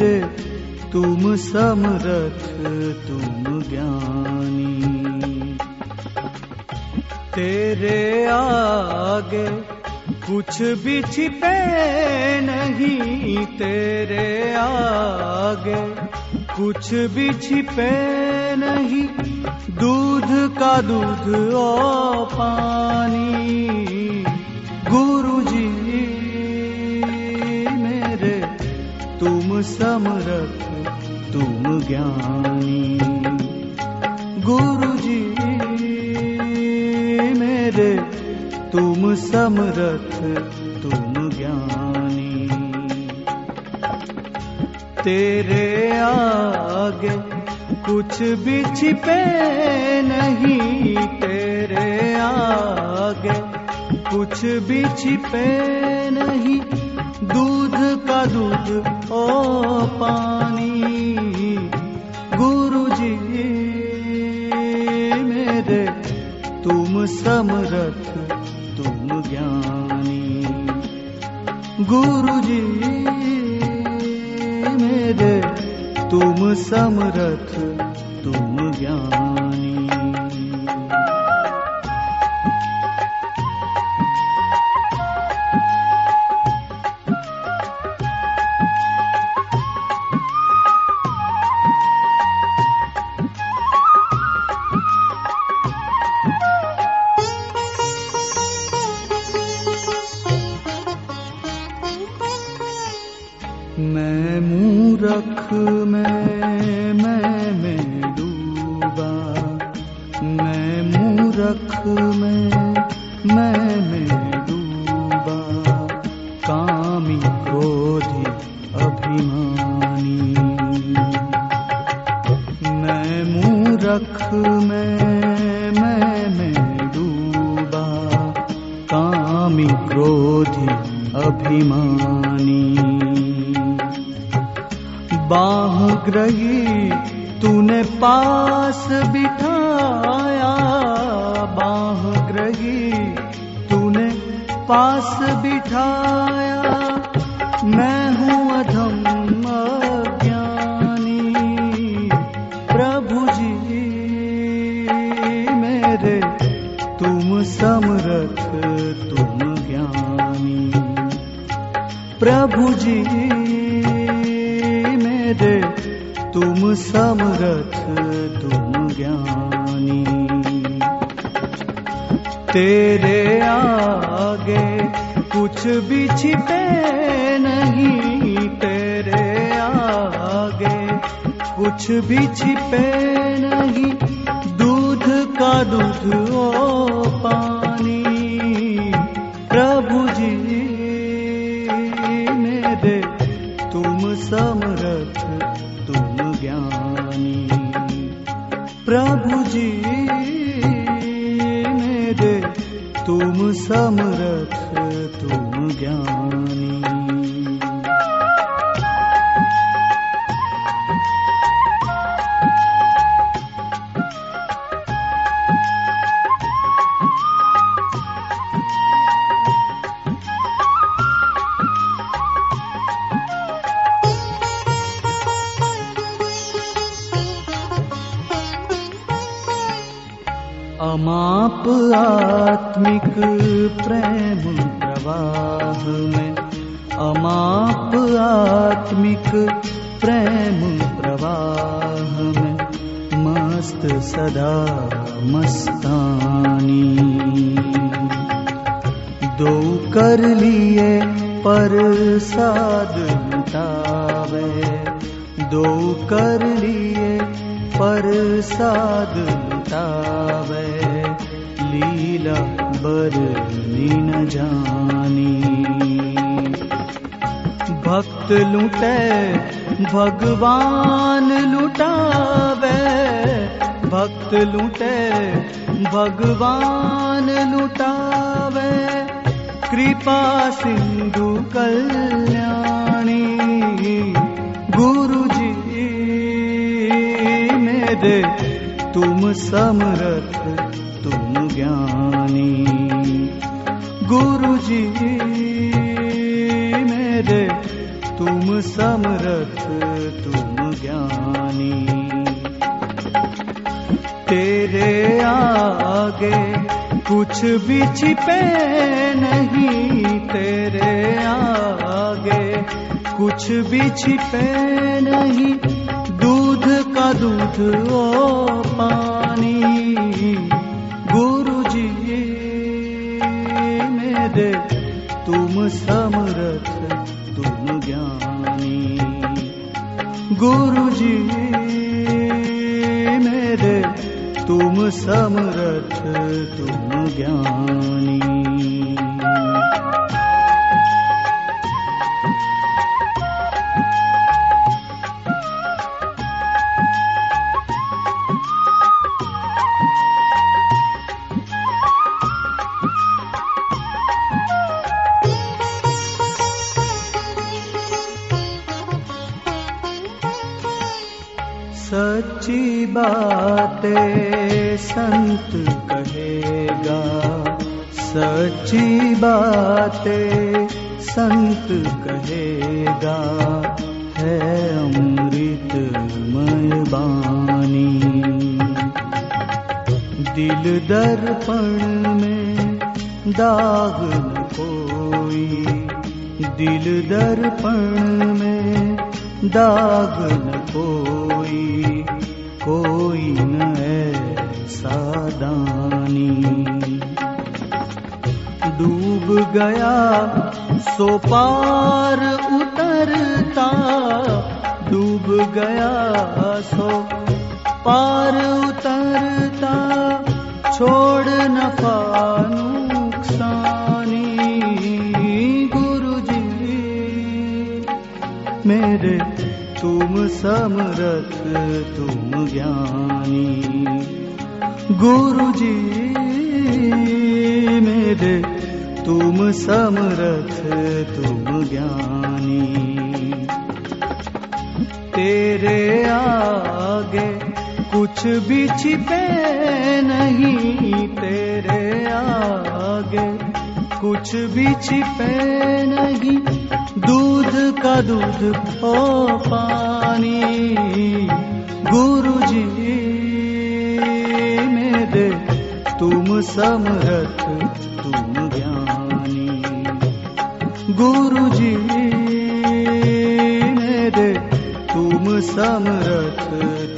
मेरे, तुम समरथ, तुम ज्ञानी। तेरे आगे कुछ भी छिपे नहीं, तेरे आगे कुछ भी छिपे नहीं, दूध का दूध ओ पानी। गुरु समरथ तुम ज्ञानी। गुरु जी मेरे, तुम समरथ तुम ज्ञानी। तेरे आगे कुछ भी छिपे नहीं, तेरे आगे कुछ भी छिपे नहीं। दूध का दूध ओ पानी गुरु जी मेरे तुम समरथ तुम ज्ञानी। गुरु जी मेरे तुम समरथ मैं मैं मैं डूबा मैं मूरख मैं मैं मैं डूबा कामी क्रोधी अभिमानी मैं मूरख मैं मैं मैं डूबा कामी क्रोधी अभिमानी बाह ग्रही तूने पास बिठाया। बाह ग्रही तूने पास बिठाया। मैं हूँ अधम अज्ञानी। प्रभु जी मेरे तुम समरथ तुम ज्ञानी। प्रभु जी मेरे तुम समरथ तुम ज्ञानी। तेरे आगे कुछ भी छिपे नहीं, तेरे आगे कुछ भी छिपे नहीं, दूध का दूध ओ पानी। प्रभु जी मेरे तुम समरथ तुम ज्ञानी अमाप आत्मिक प्रेम प्रवाह में। अमाप आत्मिक प्रेम प्रवाह में। मस्त सदा मस्तानी। दो कर लिए पर साध लुटावे दो कर लिए पर साध लुटावे लीला बरनी न जानी। भक्त लुटे भगवान लुटावे। भक्त लुटे भगवान लुटावे। कृपा सिंधु कल्याणी गुरु जी मेरे तुम समरथ ज्ञानी। गुरु जी मेरे, तुम समरथ, तुम ज्ञानी। तेरे आगे कुछ भी छिपे नहीं, तेरे आगे कुछ भी छिपे नहीं, दूध का दूध ओ पानी। मेरे तुम समरथ तुम ज्ञानी। गुरु जी मेरे तुम समरथ तुम ज्ञानी सच्ची बातें संत कहेगा। सच्ची बातें संत कहेगा। है अमृतमय बानी दिल दर्पण में दाग न कोई। दिल दर्पण में दाग न कोई न ऐसा दानी डूब गया सो पार उतरता। डूब गया सो पार उतरता। छोड़ नफा नुकसानी। गुरु जी मेरे समरथ तुम ज्ञानी। गुरु जी मेरे तुम समरथ तुम ज्ञानी। तेरे आगे कुछ भी छिपे नहीं तेरे आगे कुछ भी छिपे नहीं दूध का दूध ओ पानी गुरु जी मेरे तुम समरथ तुम ज्ञानी। गुरु जी मेरे तुम समरथ